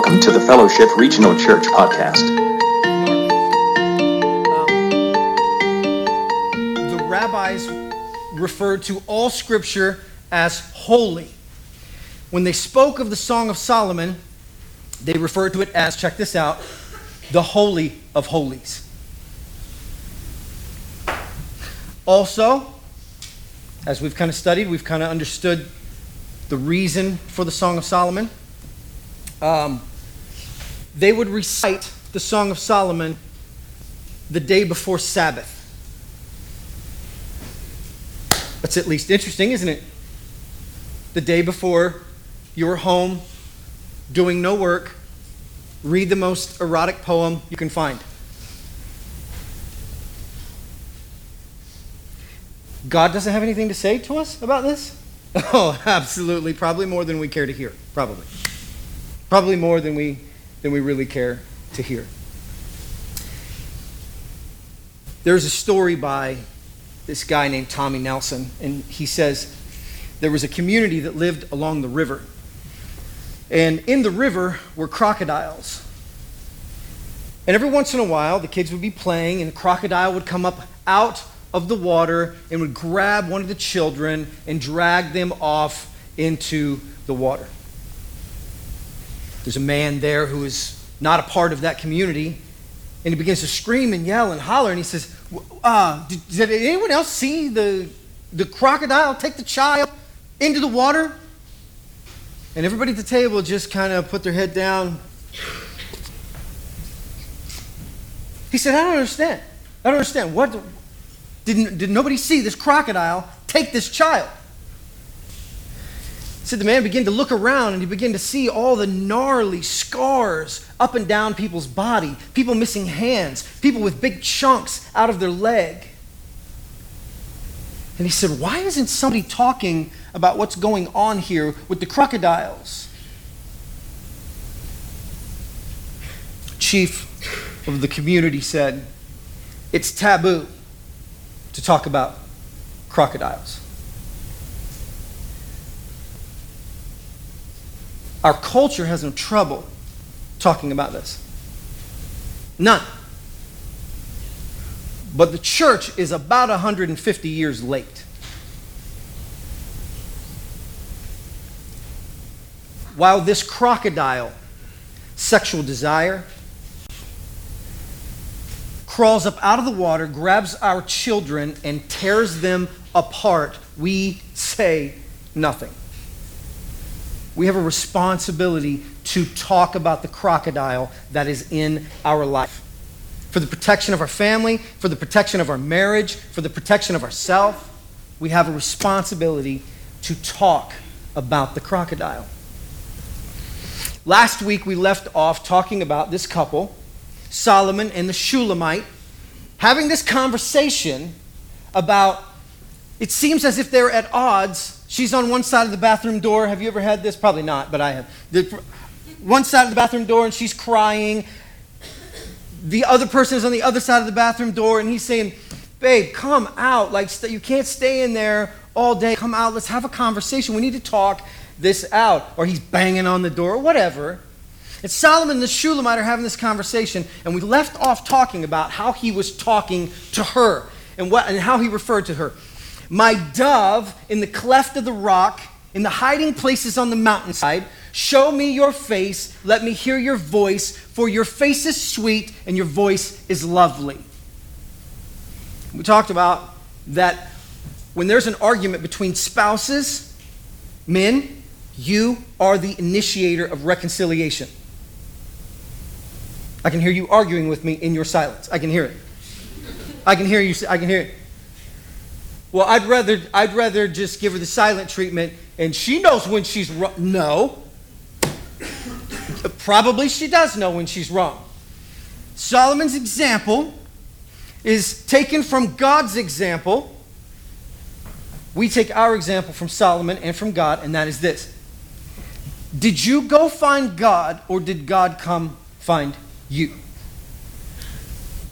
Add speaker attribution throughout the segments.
Speaker 1: Welcome to the Fellowship Regional Church podcast.
Speaker 2: the rabbis referred to all scripture as holy. When they spoke of the Song of Solomon, they referred to it as, check this out, the Holy of Holies. Also, as we've kind of studied, we've kind of understood the reason for the Song of Solomon. Um, they would recite the Song of Solomon the day before Sabbath. That's at least interesting, isn't it? The day before you're home, doing no work, read the most erotic poem you can find. God doesn't have anything to say to us about this? Oh, absolutely. Probably more than we care to hear. Probably. Probably more than we, than we really care to hear. There's a story by this guy named Tommy Nelson, and he says there was a community that lived along the river. And in the river were crocodiles. And every once in a while, the kids would be playing, and a crocodile would come up out of the water and would grab one of the children and drag them off into the water. There's a man there who is not a part of that community, and he begins to scream and yell and holler, and he says, uh, did, did anyone else see the, the crocodile take the child into the water? And everybody at the table just kind of put their head down. He said, I don't understand. I don't understand. What did, did nobody see this crocodile take this child? Said the man began to look around and he began to see all the gnarly scars up and down people's body, people missing hands, people with big chunks out of their leg. And he said, Why isn't somebody talking about what's going on here with the crocodiles? Chief of the community said, It's taboo to talk about crocodiles. Our culture has no trouble talking about this. None. But the church is about 150 years late. While this crocodile, sexual desire, crawls up out of the water, grabs our children, and tears them apart, we say nothing. We have a responsibility to talk about the crocodile that is in our life. For the protection of our family, for the protection of our marriage, for the protection of ourselves, we have a responsibility to talk about the crocodile. Last week we left off talking about this couple, Solomon and the Shulamite, having this conversation about it seems as if they're at odds She's on one side of the bathroom door. Have you ever had this? Probably not, but I have. The, one side of the bathroom door and she's crying. The other person is on the other side of the bathroom door and he's saying, Babe, come out. Like, st- you can't stay in there all day. Come out. Let's have a conversation. We need to talk this out. Or he's banging on the door, or whatever. And Solomon and the Shulamite are having this conversation, and we left off talking about how he was talking to her and, what, and how he referred to her. My dove in the cleft of the rock, in the hiding places on the mountainside, show me your face, let me hear your voice, for your face is sweet and your voice is lovely. We talked about that when there's an argument between spouses, men, you are the initiator of reconciliation. I can hear you arguing with me in your silence. I can hear it. I can hear you. I can hear it. Well, I'd rather, I'd rather just give her the silent treatment and she knows when she's wrong. No. Probably she does know when she's wrong. Solomon's example is taken from God's example. We take our example from Solomon and from God, and that is this Did you go find God, or did God come find you?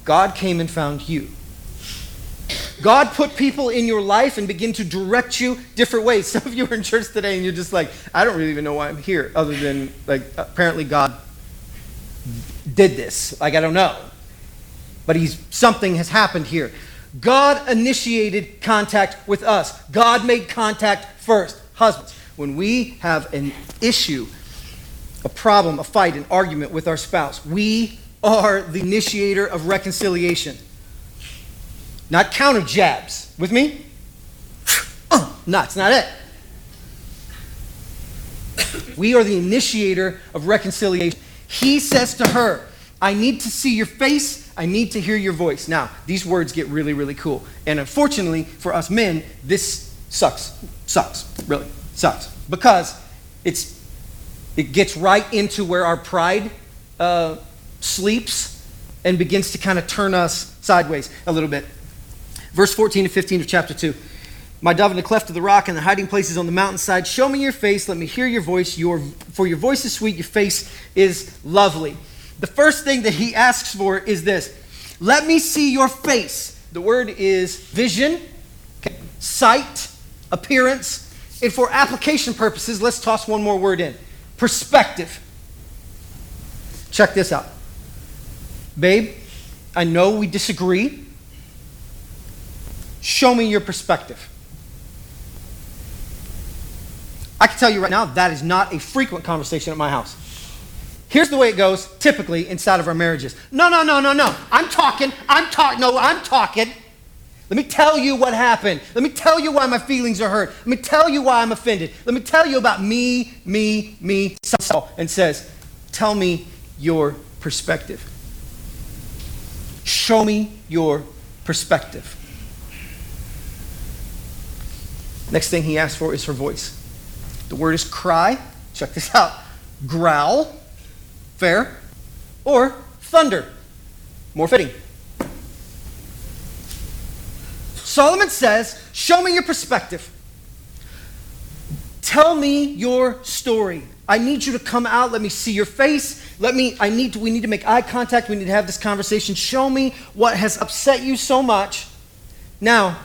Speaker 2: God came and found you. God put people in your life and begin to direct you different ways. Some of you are in church today and you're just like, I don't really even know why I'm here, other than like apparently God did this. Like, I don't know. But he's, something has happened here. God initiated contact with us. God made contact first. Husbands, when we have an issue, a problem, a fight, an argument with our spouse, we are the initiator of reconciliation. Not counter jabs. With me? Uh, no, it's not it. We are the initiator of reconciliation. He says to her, I need to see your face. I need to hear your voice. Now, these words get really, really cool. And unfortunately, for us men, this sucks. Sucks. Really. Sucks. Because it's it gets right into where our pride uh, sleeps and begins to kind of turn us sideways a little bit. Verse 14 to 15 of chapter 2. My dove in the cleft of the rock and the hiding places on the mountainside. Show me your face. Let me hear your voice. Your, for your voice is sweet. Your face is lovely. The first thing that he asks for is this Let me see your face. The word is vision, sight, appearance. And for application purposes, let's toss one more word in perspective. Check this out. Babe, I know we disagree. Show me your perspective. I can tell you right now, that is not a frequent conversation at my house. Here's the way it goes typically inside of our marriages. No, no, no, no, no. I'm talking. I'm talking. No, I'm talking. Let me tell you what happened. Let me tell you why my feelings are hurt. Let me tell you why I'm offended. Let me tell you about me, me, me, and says, Tell me your perspective. Show me your perspective. Next thing he asks for is her voice. The word is cry. Check this out growl, fair, or thunder, more fitting. Solomon says, Show me your perspective. Tell me your story. I need you to come out. Let me see your face. Let me, I need to, we need to make eye contact. We need to have this conversation. Show me what has upset you so much. Now,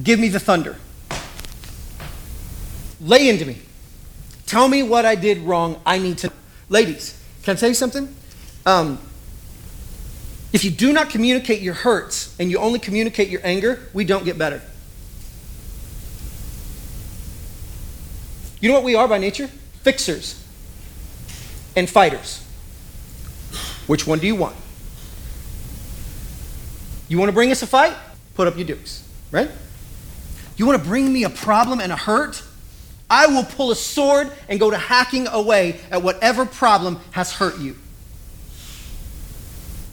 Speaker 2: give me the thunder. Lay into me. Tell me what I did wrong. I need to. Ladies, can I tell you something? Um, if you do not communicate your hurts and you only communicate your anger, we don't get better. You know what we are by nature? Fixers and fighters. Which one do you want? You want to bring us a fight? Put up your dukes, right? You want to bring me a problem and a hurt? I will pull a sword and go to hacking away at whatever problem has hurt you.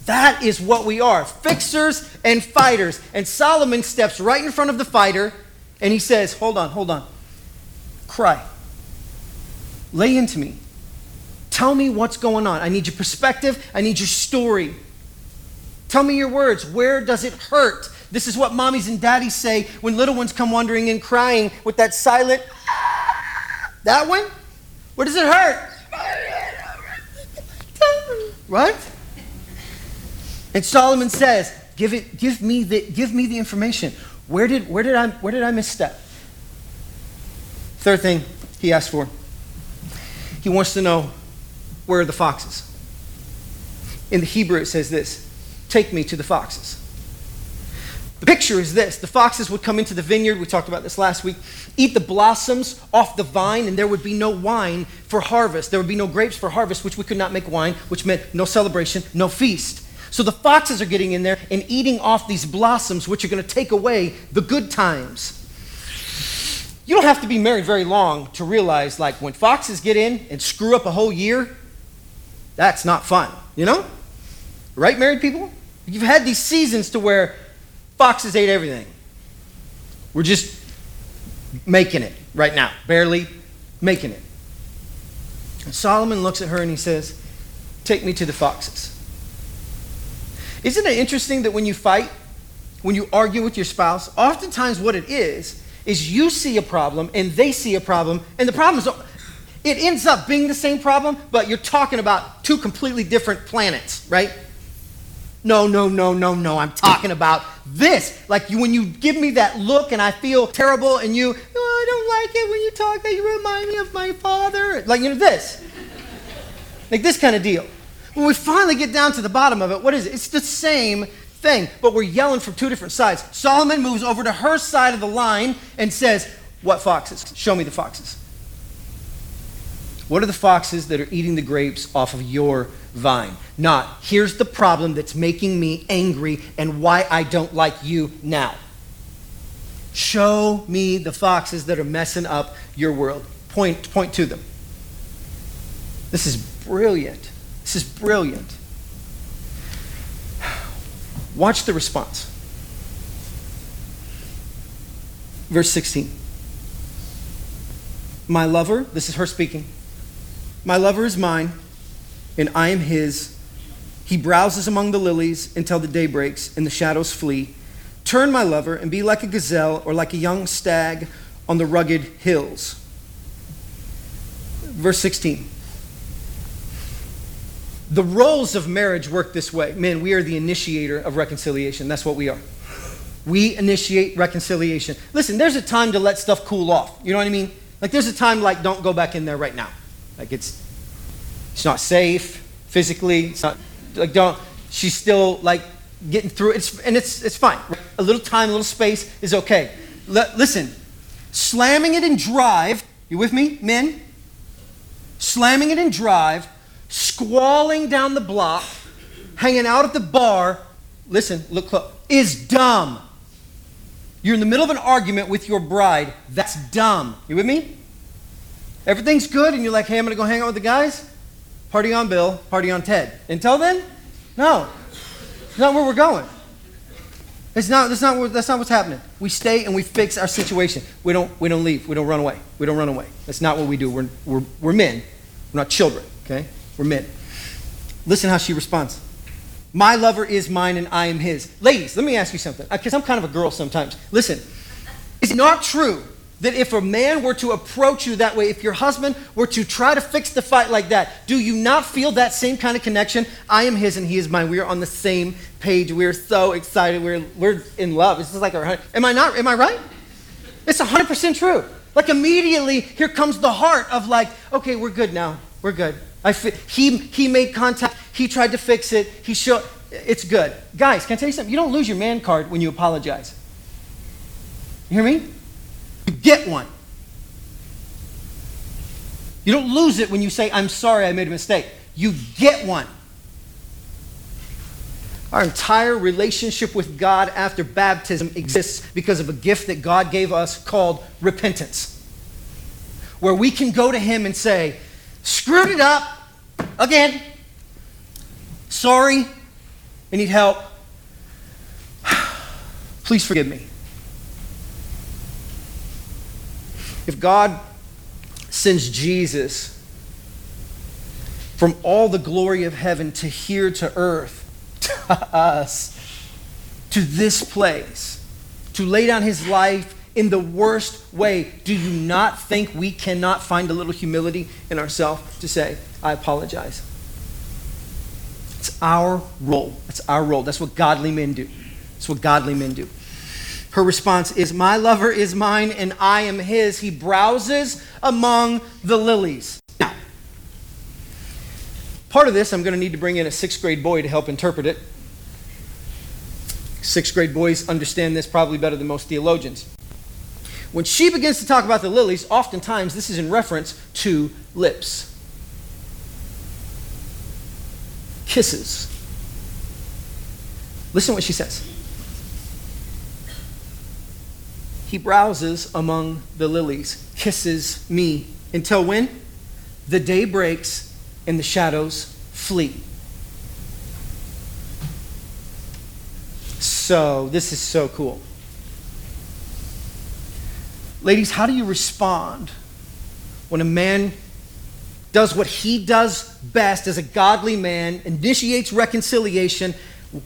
Speaker 2: That is what we are fixers and fighters. And Solomon steps right in front of the fighter and he says, Hold on, hold on. Cry. Lay into me. Tell me what's going on. I need your perspective, I need your story. Tell me your words. Where does it hurt? This is what mommies and daddies say when little ones come wandering and crying with that silent that one? Where does it hurt? Right? And Solomon says, give, it, give, me the, give me the information. Where did, where, did I, where did I misstep? Third thing he asked for he wants to know where are the foxes? In the Hebrew, it says this Take me to the foxes. The picture is this the foxes would come into the vineyard, we talked about this last week, eat the blossoms off the vine, and there would be no wine for harvest. There would be no grapes for harvest, which we could not make wine, which meant no celebration, no feast. So the foxes are getting in there and eating off these blossoms, which are going to take away the good times. You don't have to be married very long to realize, like, when foxes get in and screw up a whole year, that's not fun, you know? Right, married people? You've had these seasons to where Foxes ate everything. We're just making it right now, barely making it. And Solomon looks at her and he says, Take me to the foxes. Isn't it interesting that when you fight, when you argue with your spouse, oftentimes what it is, is you see a problem and they see a problem, and the problem is, it ends up being the same problem, but you're talking about two completely different planets, right? No, no, no, no, no. I'm talking about this. Like you, when you give me that look and I feel terrible and you, oh, I don't like it when you talk that you remind me of my father. Like, you know, this. Like this kind of deal. When we finally get down to the bottom of it, what is it? It's the same thing, but we're yelling from two different sides. Solomon moves over to her side of the line and says, What foxes? Show me the foxes. What are the foxes that are eating the grapes off of your vine? Not, here's the problem that's making me angry and why I don't like you now. Show me the foxes that are messing up your world. Point, point to them. This is brilliant. This is brilliant. Watch the response. Verse 16. My lover, this is her speaking. My lover is mine, and I am his. He browses among the lilies until the day breaks and the shadows flee. Turn, my lover, and be like a gazelle or like a young stag on the rugged hills. Verse 16. The roles of marriage work this way. Men, we are the initiator of reconciliation. That's what we are. We initiate reconciliation. Listen, there's a time to let stuff cool off. You know what I mean? Like there's a time like don't go back in there right now. Like it's it's not safe physically. It's not like don't she's still like getting through. It's, and it's it's fine. A little time, a little space is okay. L- listen, slamming it in drive, you with me, men? Slamming it in drive squalling down the block, hanging out at the bar, listen, look close, is dumb. You're in the middle of an argument with your bride. That's dumb. You with me? Everything's good, and you're like, hey, I'm going to go hang out with the guys? Party on Bill, party on Ted. Until then? No. It's not where we're going. It's not, that's, not, that's not what's happening. We stay and we fix our situation. We don't, we don't leave. We don't run away. We don't run away. That's not what we do. We're, we're, we're men. We're not children, okay? We're men. Listen how she responds. My lover is mine and I am his. Ladies, let me ask you something, because I'm kind of a girl sometimes. Listen, it's not true that if a man were to approach you that way, if your husband were to try to fix the fight like that, do you not feel that same kind of connection? I am his and he is mine. We are on the same page. We are so excited. We're, we're in love. It's just like our, am I not? Am I right? It's 100% true. Like immediately, here comes the heart of like, okay, we're good now. We're good. I fi- he, he made contact. He tried to fix it. He showed. It's good. Guys, can I tell you something? You don't lose your man card when you apologize. You hear me? You get one. You don't lose it when you say, I'm sorry, I made a mistake. You get one. Our entire relationship with God after baptism exists because of a gift that God gave us called repentance. Where we can go to Him and say, Screwed it up again. Sorry. I need help. Please forgive me. If God sends Jesus from all the glory of heaven to here to earth, to us, to this place, to lay down his life in the worst way, do you not think we cannot find a little humility in ourselves to say, I apologize? It's our role. That's our role. That's what godly men do. That's what godly men do. Her response is, My lover is mine and I am his. He browses among the lilies. Now, part of this, I'm going to need to bring in a sixth grade boy to help interpret it. Sixth grade boys understand this probably better than most theologians. When she begins to talk about the lilies, oftentimes this is in reference to lips. Kisses. Listen to what she says. He browses among the lilies, kisses me. Until when? The day breaks and the shadows flee. So, this is so cool. Ladies, how do you respond when a man does what he does best as a godly man, initiates reconciliation?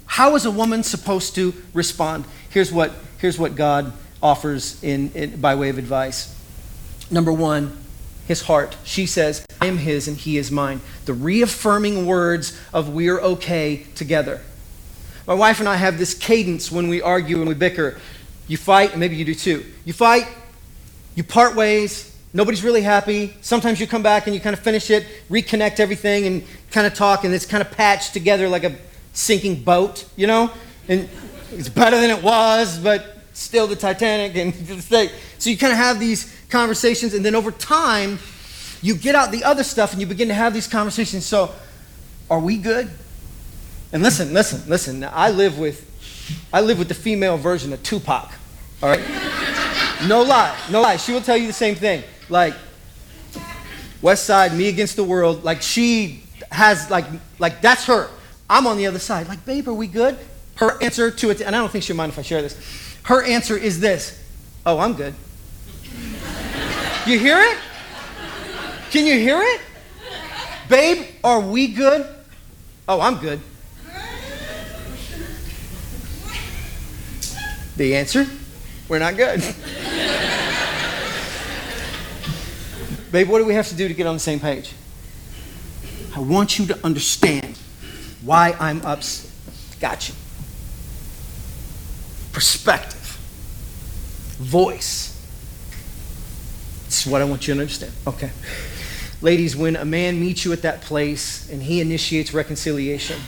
Speaker 2: How is a woman supposed to respond? Here's what, here's what God offers in, in, by way of advice. Number one, his heart. She says, I am his and he is mine. The reaffirming words of we're okay together. My wife and I have this cadence when we argue and we bicker. You fight, and maybe you do too. You fight, you part ways, Nobody's really happy. Sometimes you come back and you kind of finish it, reconnect everything, and kind of talk, and it's kind of patched together like a sinking boat, you know? And it's better than it was, but still the Titanic. And so you kind of have these conversations, and then over time, you get out the other stuff and you begin to have these conversations. So, are we good? And listen, listen, listen. Now, I live with, I live with the female version of Tupac. All right. No lie, no lie. She will tell you the same thing. Like, West Side, me against the world. Like she has like, like that's her. I'm on the other side. Like, babe, are we good? Her answer to it, and I don't think she'll mind if I share this. Her answer is this. Oh, I'm good. You hear it? Can you hear it? Babe, are we good? Oh, I'm good. The answer? We're not good. Babe, what do we have to do to get on the same page? I want you to understand why I'm upset. Got you. Perspective. Voice. Is what I want you to understand. Okay. Ladies, when a man meets you at that place and he initiates reconciliation,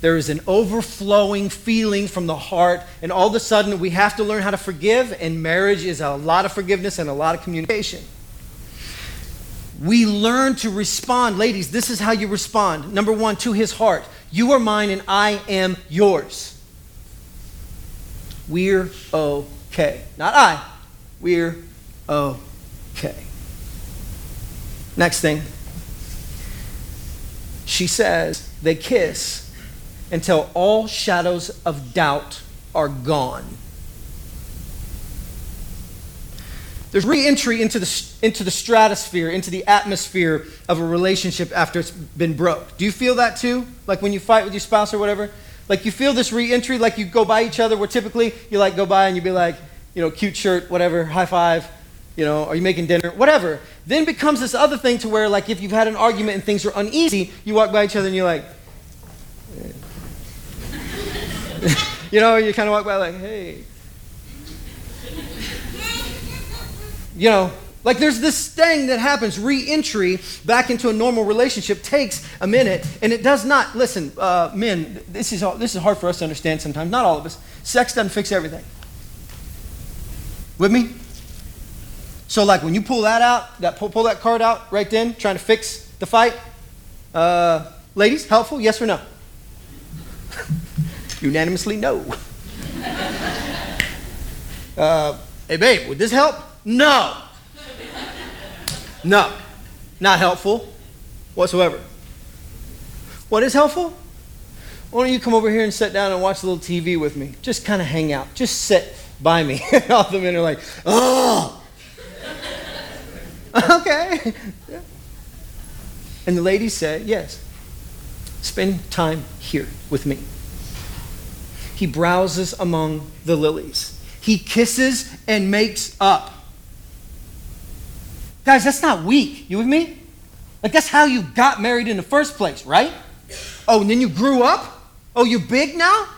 Speaker 2: there is an overflowing feeling from the heart, and all of a sudden we have to learn how to forgive, and marriage is a lot of forgiveness and a lot of communication. We learn to respond. Ladies, this is how you respond. Number one, to his heart. You are mine and I am yours. We're okay. Not I. We're okay. Next thing. She says they kiss until all shadows of doubt are gone. There's re-entry into the, into the stratosphere, into the atmosphere of a relationship after it's been broke. Do you feel that too? Like when you fight with your spouse or whatever? Like you feel this re-entry, like you go by each other, where typically you like go by and you be like, you know, cute shirt, whatever, high five, you know, are you making dinner, whatever. Then becomes this other thing to where like if you've had an argument and things are uneasy, you walk by each other and you're like, you know, you kind of walk by like, hey, You know, like there's this thing that happens, re-entry back into a normal relationship takes a minute, and it does not. Listen, uh, men, this is this is hard for us to understand sometimes. Not all of us. Sex doesn't fix everything. With me? So like when you pull that out, that pull, pull that card out right then, trying to fix the fight. Uh, ladies, helpful? Yes or no? Unanimously, no. Uh, hey babe, would this help? No. No. Not helpful whatsoever. What is helpful? Why don't you come over here and sit down and watch a little TV with me? Just kind of hang out. Just sit by me. All the men are like, oh. okay. And the ladies say, yes. Spend time here with me. He browses among the lilies. He kisses and makes up. Guys, that's not weak. You with me? Like, that's how you got married in the first place, right? Oh, and then you grew up? Oh, you're big now?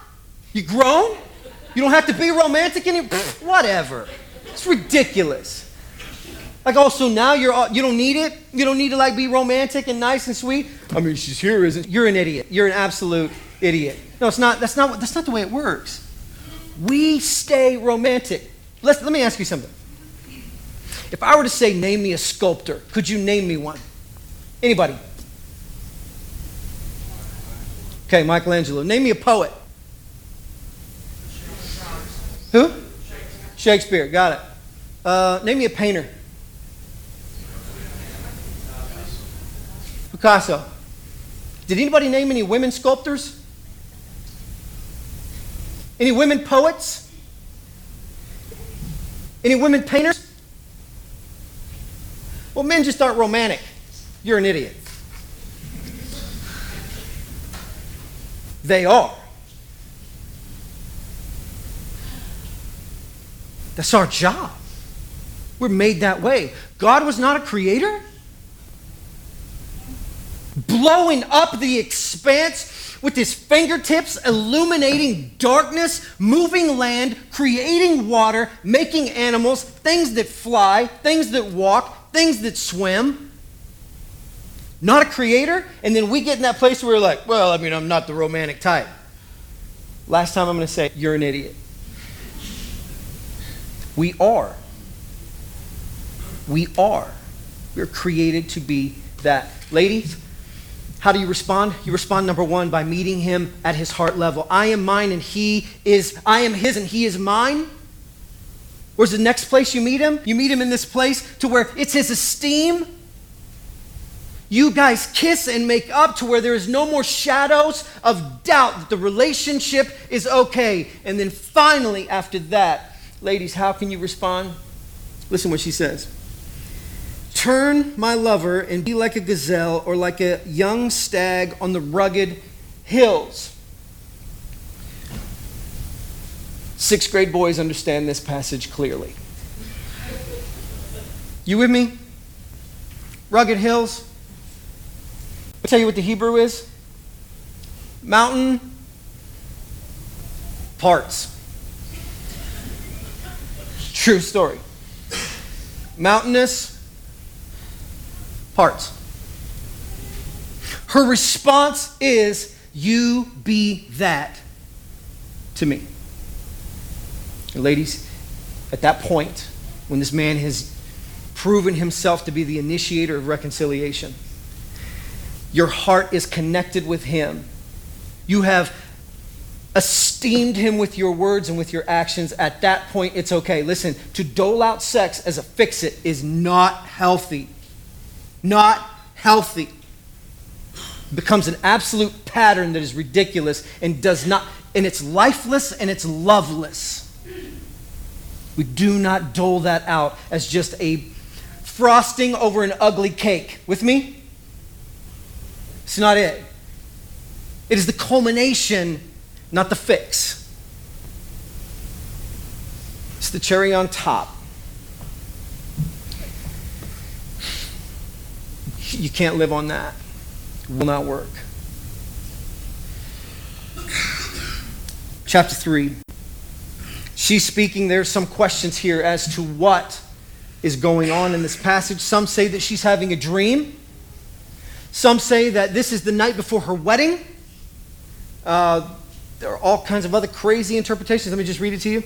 Speaker 2: You grown? You don't have to be romantic anymore? Whatever. It's ridiculous. Like also now you're you don't need it. You don't need to like be romantic and nice and sweet. I mean, she's here, isn't? You're an idiot. You're an absolute idiot. No, it's not. That's not. That's not the way it works. We stay romantic. Let's, let me ask you something. If I were to say, name me a sculptor, could you name me one? Anybody? Okay, Michelangelo. Name me a poet. Who? Shakespeare. Got it. Uh, name me a painter. Picasso. Did anybody name any women sculptors? Any women poets? Any women painters? Well, men just aren't romantic. You're an idiot. They are. That's our job. We're made that way. God was not a creator. blowing up the expanse with his fingertips, illuminating darkness, moving land, creating water, making animals, things that fly, things that walk, things that swim. Not a creator, and then we get in that place where we're like, well, I mean, I'm not the romantic type. Last time I'm going to say, you're an idiot. We are. We are. We're created to be that. Ladies, how do you respond? You respond number one by meeting him at his heart level. I am mine and he is, I am his and he is mine. Where's the next place you meet him? You meet him in this place to where it's his esteem. You guys kiss and make up to where there is no more shadows of doubt that the relationship is okay. And then finally, after that, ladies, how can you respond? Listen what she says. Turn, my lover, and be like a gazelle or like a young stag on the rugged hills. Sixth grade boys understand this passage clearly. You with me? Rugged hills. I'll tell you what the Hebrew is mountain parts. True story. Mountainous parts. Her response is, You be that to me. And ladies, at that point, when this man has proven himself to be the initiator of reconciliation, your heart is connected with him. You have esteemed him with your words and with your actions. At that point, it's okay. Listen, to dole out sex as a fix it is not healthy not healthy. Becomes an absolute pattern that is ridiculous and does not, and it's lifeless and it's loveless. We do not dole that out as just a frosting over an ugly cake. With me? It's not it. It is the culmination, not the fix. It's the cherry on top. You can't live on that. It will not work. Chapter 3. She's speaking. There's some questions here as to what is going on in this passage. Some say that she's having a dream. Some say that this is the night before her wedding. Uh, there are all kinds of other crazy interpretations. Let me just read it to you.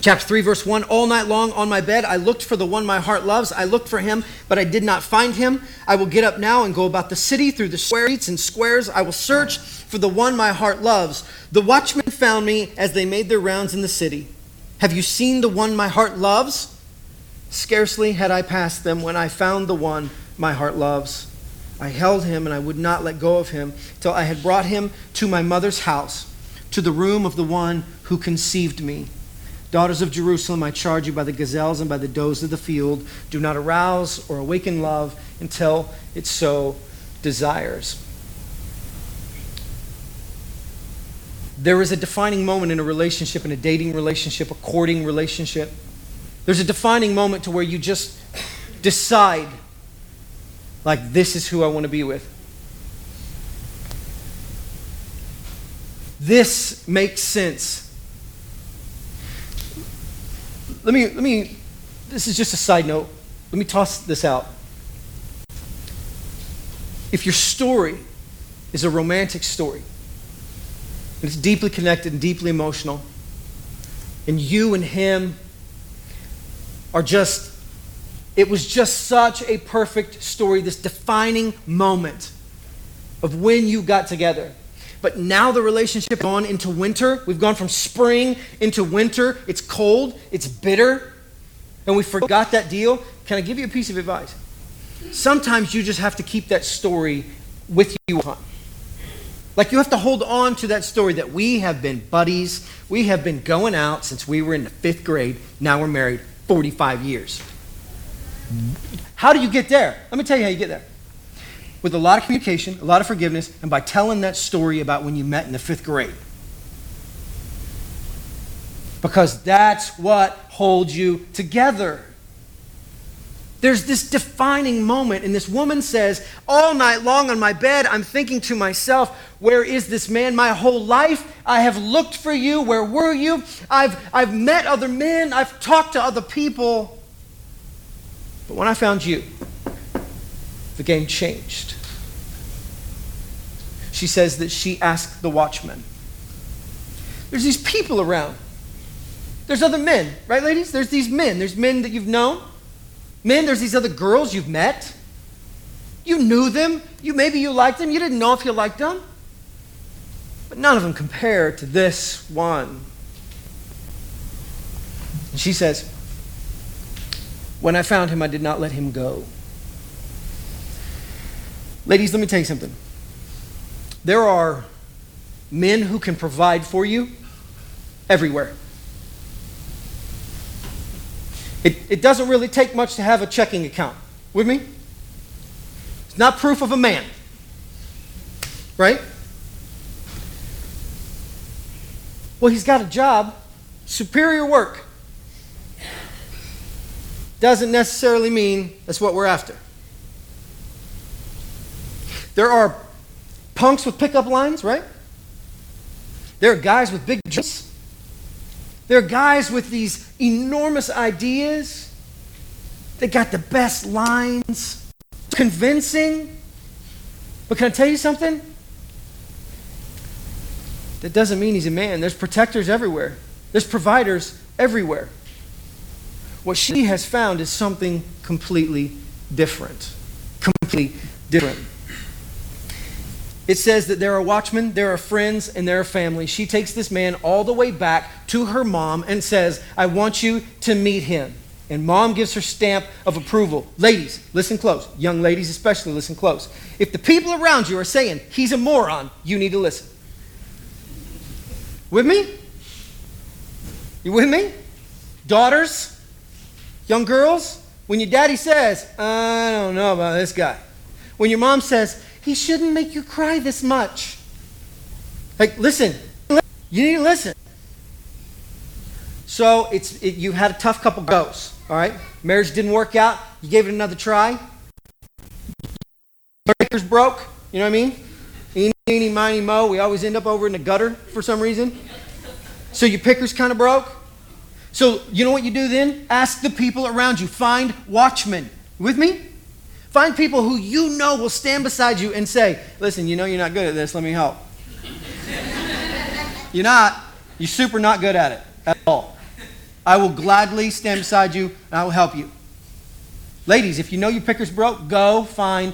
Speaker 2: Chapter 3, verse 1 All night long on my bed, I looked for the one my heart loves. I looked for him, but I did not find him. I will get up now and go about the city through the streets and squares. I will search for the one my heart loves. The watchmen found me as they made their rounds in the city. Have you seen the one my heart loves? Scarcely had I passed them when I found the one my heart loves. I held him and I would not let go of him till I had brought him to my mother's house, to the room of the one who conceived me. Daughters of Jerusalem, I charge you by the gazelles and by the does of the field, do not arouse or awaken love until it so desires. There is a defining moment in a relationship, in a dating relationship, a courting relationship. There's a defining moment to where you just decide, like, this is who I want to be with. This makes sense let me, let me, this is just a side note. Let me toss this out. If your story is a romantic story, and it's deeply connected and deeply emotional, and you and him are just, it was just such a perfect story, this defining moment of when you got together. But now the relationship gone into winter. We've gone from spring into winter. It's cold, it's bitter, and we forgot that deal. Can I give you a piece of advice? Sometimes you just have to keep that story with you Like you have to hold on to that story that we have been buddies. We have been going out since we were in the fifth grade. Now we're married 45 years. How do you get there? Let me tell you how you get there with a lot of communication, a lot of forgiveness, and by telling that story about when you met in the fifth grade. Because that's what holds you together. There's this defining moment, and this woman says, All night long on my bed, I'm thinking to myself, Where is this man? My whole life, I have looked for you. Where were you? I've, I've met other men, I've talked to other people. But when I found you, the game changed. She says that she asked the watchman. There's these people around. There's other men, right, ladies? There's these men. There's men that you've known. Men, there's these other girls you've met. You knew them. You maybe you liked them. You didn't know if you liked them. But none of them compare to this one. And she says, When I found him, I did not let him go. Ladies, let me tell you something. There are men who can provide for you everywhere. It, it doesn't really take much to have a checking account. With me? It's not proof of a man. Right? Well, he's got a job, superior work. Doesn't necessarily mean that's what we're after. There are punks with pickup lines, right? There are guys with big dreams. There are guys with these enormous ideas. They got the best lines, convincing. But can I tell you something? That doesn't mean he's a man. There's protectors everywhere, there's providers everywhere. What she has found is something completely different. Completely different. It says that there are watchmen, there are friends, and there are family. She takes this man all the way back to her mom and says, I want you to meet him. And mom gives her stamp of approval. Ladies, listen close. Young ladies, especially, listen close. If the people around you are saying he's a moron, you need to listen. With me? You with me? Daughters, young girls, when your daddy says, I don't know about this guy. When your mom says, he shouldn't make you cry this much. Like, listen, you need to listen. So it's it, you had a tough couple goes. All right, marriage didn't work out. You gave it another try. Breakers broke. You know what I mean? Eeny, meeny, miny, mo. We always end up over in the gutter for some reason. So your pickers kind of broke. So you know what you do then? Ask the people around you. Find watchmen. With me? Find people who you know will stand beside you and say, Listen, you know you're not good at this, let me help. you're not. You're super not good at it at all. I will gladly stand beside you and I will help you. Ladies, if you know your picker's broke, go find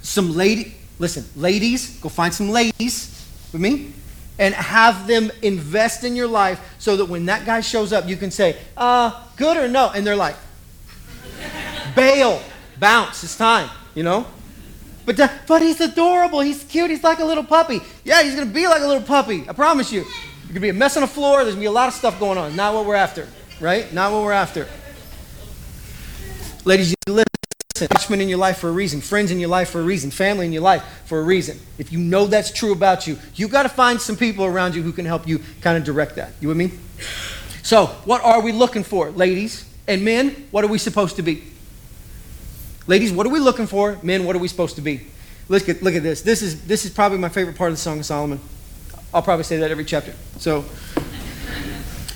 Speaker 2: some lady. Listen, ladies, go find some ladies with me and have them invest in your life so that when that guy shows up, you can say, uh, good or no? And they're like, bail bounce. It's time, you know? But, but he's adorable. He's cute. He's like a little puppy. Yeah, he's going to be like a little puppy. I promise you. There's going to be a mess on the floor. There's going to be a lot of stuff going on. Not what we're after, right? Not what we're after. Ladies, you listen. Watchmen in your life for a reason, friends in your life for a reason, family in your life for a reason. If you know that's true about you, you got to find some people around you who can help you kind of direct that. You with me? So, what are we looking for, ladies and men? What are we supposed to be? Ladies, what are we looking for? Men, what are we supposed to be? Look at, look at this. This is, this is probably my favorite part of the Song of Solomon. I'll probably say that every chapter. So,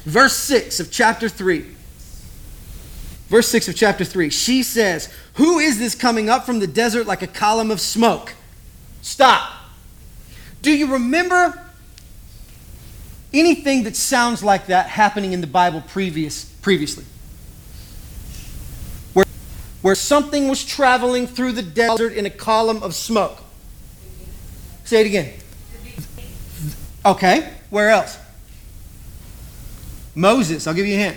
Speaker 2: verse 6 of chapter 3. Verse 6 of chapter 3. She says, Who is this coming up from the desert like a column of smoke? Stop. Do you remember anything that sounds like that happening in the Bible previous, previously? Where something was traveling through the desert in a column of smoke. Say it again. Okay, where else? Moses, I'll give you a hint.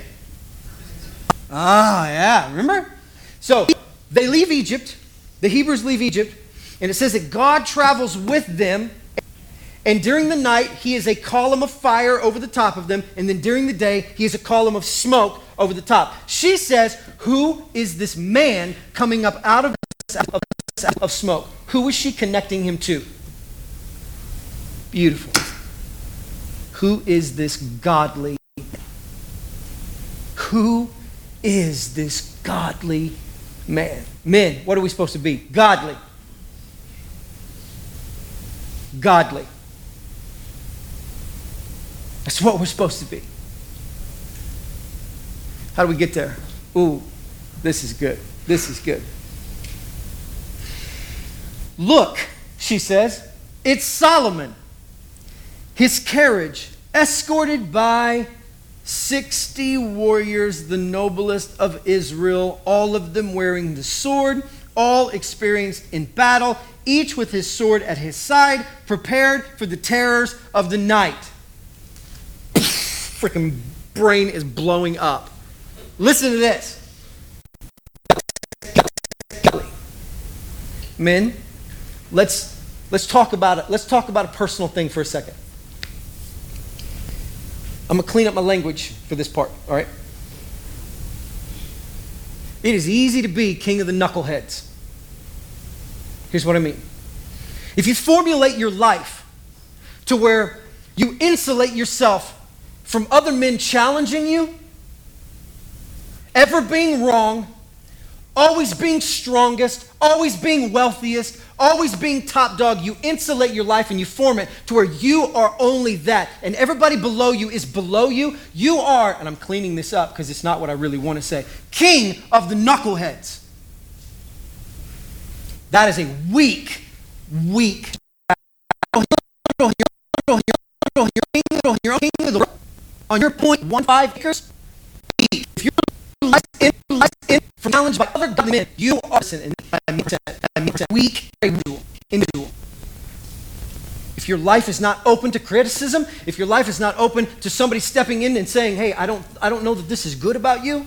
Speaker 2: Ah, yeah, remember? So they leave Egypt, the Hebrews leave Egypt, and it says that God travels with them and during the night, he is a column of fire over the top of them. And then during the day, he is a column of smoke over the top. She says, Who is this man coming up out of, of smoke? Who is she connecting him to? Beautiful. Who is this godly? Who is this godly man. Men, what are we supposed to be? Godly. Godly. That's what we're supposed to be. How do we get there? Ooh, this is good. This is good. Look, she says, it's Solomon. His carriage, escorted by 60 warriors, the noblest of Israel, all of them wearing the sword, all experienced in battle, each with his sword at his side, prepared for the terrors of the night. Freaking brain is blowing up. Listen to this. Men, let's let's talk about it. Let's talk about a personal thing for a second. I'm to clean up my language for this part, all right? It is easy to be king of the knuckleheads. Here's what I mean. If you formulate your life to where you insulate yourself from other men challenging you, ever being wrong, always being strongest, always being wealthiest, always being top dog, you insulate your life and you form it to where you are only that. And everybody below you is below you. You are, and I'm cleaning this up because it's not what I really want to say, king of the knuckleheads. That is a weak, weak. On your point, one five acres, if you're less in, less in, from challenged by other godly men, you are weak individual. If your life is not open to criticism, if your life is not open to somebody stepping in and saying, "Hey, I don't, I don't know that this is good about you,"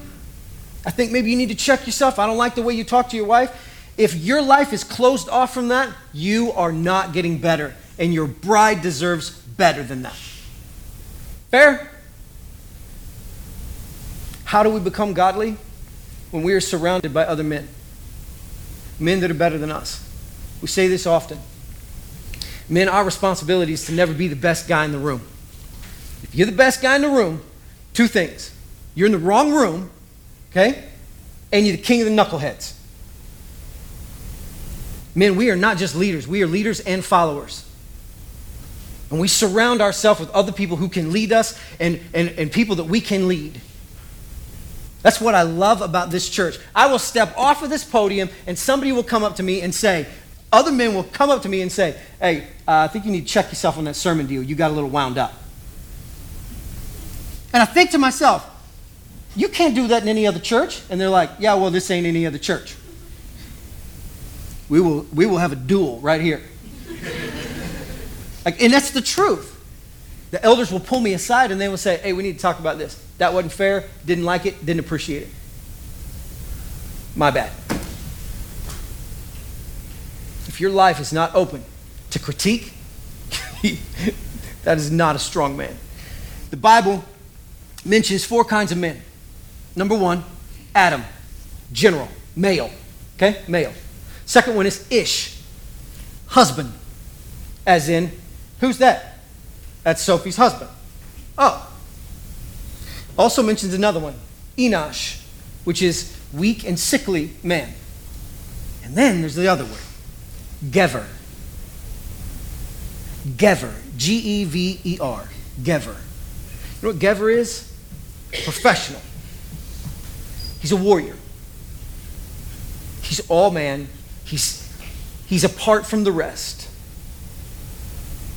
Speaker 2: I think maybe you need to check yourself. I don't like the way you talk to your wife. If your life is closed off from that, you are not getting better, and your bride deserves better than that. Fair? How do we become godly? When we are surrounded by other men, men that are better than us. We say this often. Men, our responsibility is to never be the best guy in the room. If you're the best guy in the room, two things. You're in the wrong room, okay? And you're the king of the knuckleheads. Men, we are not just leaders, we are leaders and followers. And we surround ourselves with other people who can lead us and, and, and people that we can lead. That's what I love about this church. I will step off of this podium and somebody will come up to me and say, other men will come up to me and say, hey, uh, I think you need to check yourself on that sermon deal. You got a little wound up. And I think to myself, you can't do that in any other church. And they're like, yeah, well, this ain't any other church. We will, we will have a duel right here. like, and that's the truth. The elders will pull me aside and they will say, hey, we need to talk about this. That wasn't fair, didn't like it, didn't appreciate it. My bad. If your life is not open to critique, that is not a strong man. The Bible mentions four kinds of men. Number one, Adam, general, male. Okay? Male. Second one is Ish, husband. As in, who's that? That's Sophie's husband. Oh, also mentions another one, Enosh, which is weak and sickly man. And then there's the other word, Gever. Gever. G E V E R. Gever. You know what Gever is? Professional. He's a warrior. He's all man. He's, he's apart from the rest.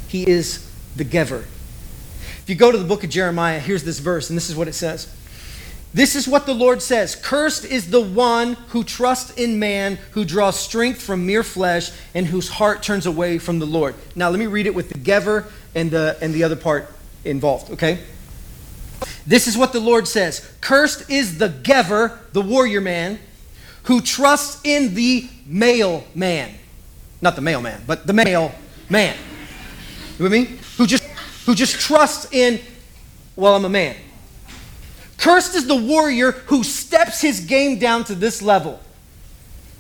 Speaker 2: He is the Gever. If you go to the book of Jeremiah, here's this verse, and this is what it says. This is what the Lord says Cursed is the one who trusts in man, who draws strength from mere flesh, and whose heart turns away from the Lord. Now, let me read it with the Gever and the, and the other part involved, okay? This is what the Lord says Cursed is the Gever, the warrior man, who trusts in the male man. Not the male man, but the male man. You with me? Who just who just trusts in, well, I'm a man. Cursed is the warrior who steps his game down to this level.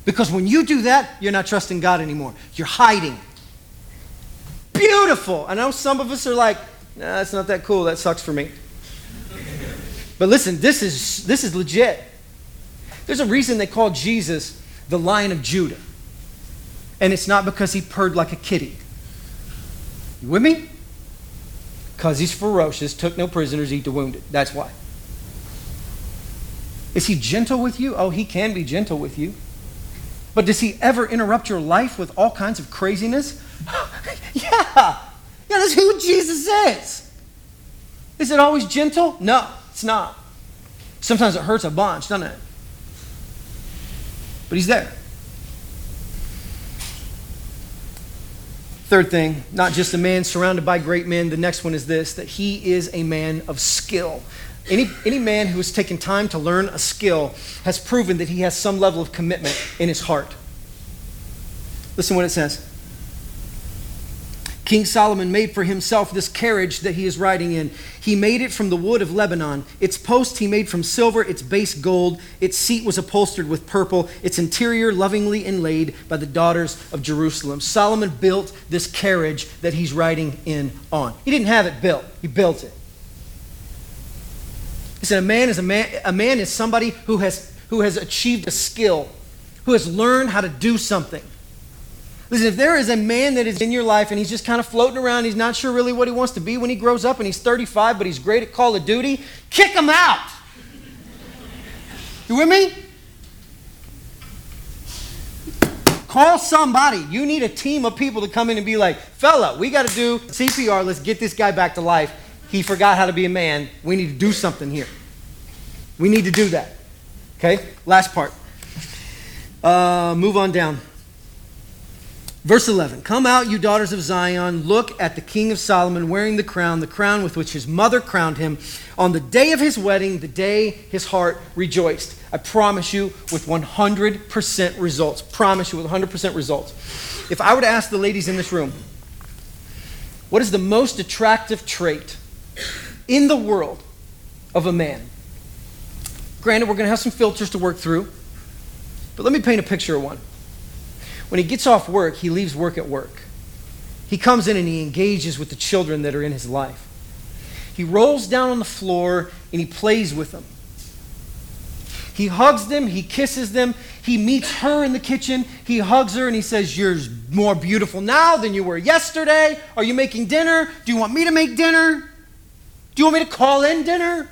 Speaker 2: Because when you do that, you're not trusting God anymore. You're hiding. Beautiful. I know some of us are like, nah, that's not that cool. That sucks for me. But listen, this is, this is legit. There's a reason they call Jesus the Lion of Judah. And it's not because he purred like a kitty. You with me? Because he's ferocious, took no prisoners, eat the wounded. That's why. Is he gentle with you? Oh, he can be gentle with you. But does he ever interrupt your life with all kinds of craziness? yeah. Yeah, that's who Jesus is. Is it always gentle? No, it's not. Sometimes it hurts a bunch, doesn't it? But he's there. Third thing, not just a man surrounded by great men. The next one is this that he is a man of skill. Any, any man who has taken time to learn a skill has proven that he has some level of commitment in his heart. Listen what it says. King Solomon made for himself this carriage that he is riding in. He made it from the wood of Lebanon. Its post he made from silver, its base gold. Its seat was upholstered with purple, its interior lovingly inlaid by the daughters of Jerusalem. Solomon built this carriage that he's riding in on. He didn't have it built, he built it. He said a man is a man, a man is somebody who has, who has achieved a skill, who has learned how to do something. Listen, if there is a man that is in your life and he's just kind of floating around, he's not sure really what he wants to be when he grows up and he's 35, but he's great at Call of Duty, kick him out. You with me? Call somebody. You need a team of people to come in and be like, fella, we got to do CPR. Let's get this guy back to life. He forgot how to be a man. We need to do something here. We need to do that. Okay? Last part. Uh, move on down. Verse 11 Come out, you daughters of Zion, look at the king of Solomon wearing the crown, the crown with which his mother crowned him. On the day of his wedding, the day his heart rejoiced. I promise you with 100% results. Promise you with 100% results. If I were to ask the ladies in this room, what is the most attractive trait in the world of a man? Granted, we're going to have some filters to work through, but let me paint a picture of one. When he gets off work, he leaves work at work. He comes in and he engages with the children that are in his life. He rolls down on the floor and he plays with them. He hugs them, he kisses them, he meets her in the kitchen, he hugs her and he says, You're more beautiful now than you were yesterday. Are you making dinner? Do you want me to make dinner? Do you want me to call in dinner?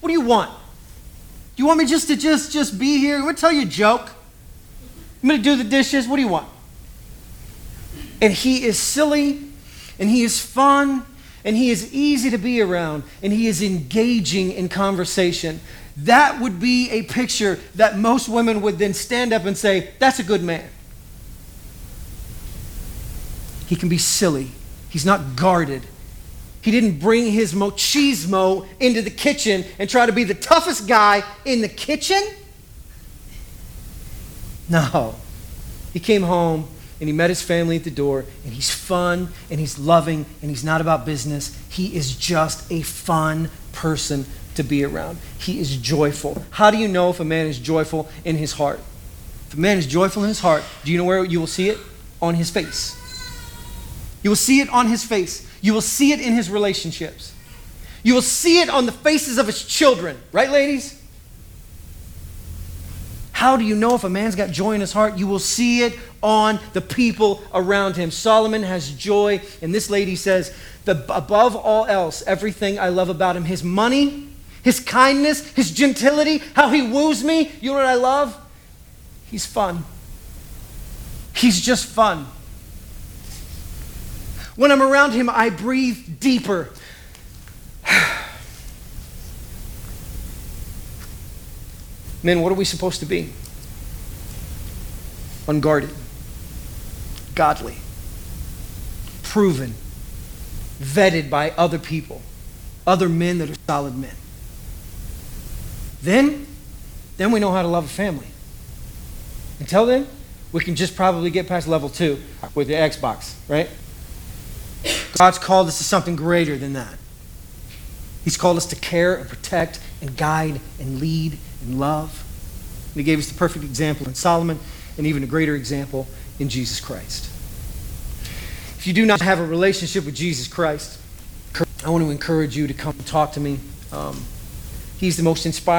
Speaker 2: What do you want? Do you want me just to just just be here? I'm gonna tell you a joke. I'm to do the dishes. What do you want? And he is silly, and he is fun, and he is easy to be around, and he is engaging in conversation. That would be a picture that most women would then stand up and say, That's a good man. He can be silly, he's not guarded. He didn't bring his machismo into the kitchen and try to be the toughest guy in the kitchen. No. He came home and he met his family at the door, and he's fun and he's loving and he's not about business. He is just a fun person to be around. He is joyful. How do you know if a man is joyful in his heart? If a man is joyful in his heart, do you know where you will see it? On his face. You will see it on his face. You will see it in his relationships. You will see it on the faces of his children, right, ladies? How do you know if a man's got joy in his heart? You will see it on the people around him. Solomon has joy, and this lady says, the, above all else, everything I love about him, his money, his kindness, his gentility, how he woos me. You know what I love? He's fun. He's just fun. When I'm around him, I breathe deeper. Men, what are we supposed to be? Unguarded, godly, proven, vetted by other people, other men that are solid men. Then, then we know how to love a family. Until then, we can just probably get past level two with the Xbox, right? God's called us to something greater than that. He's called us to care and protect and guide and lead love. And he gave us the perfect example in Solomon and even a greater example in Jesus Christ. If you do not have a relationship with Jesus Christ, I want to encourage you to come talk to me. Um, he's the most inspiring.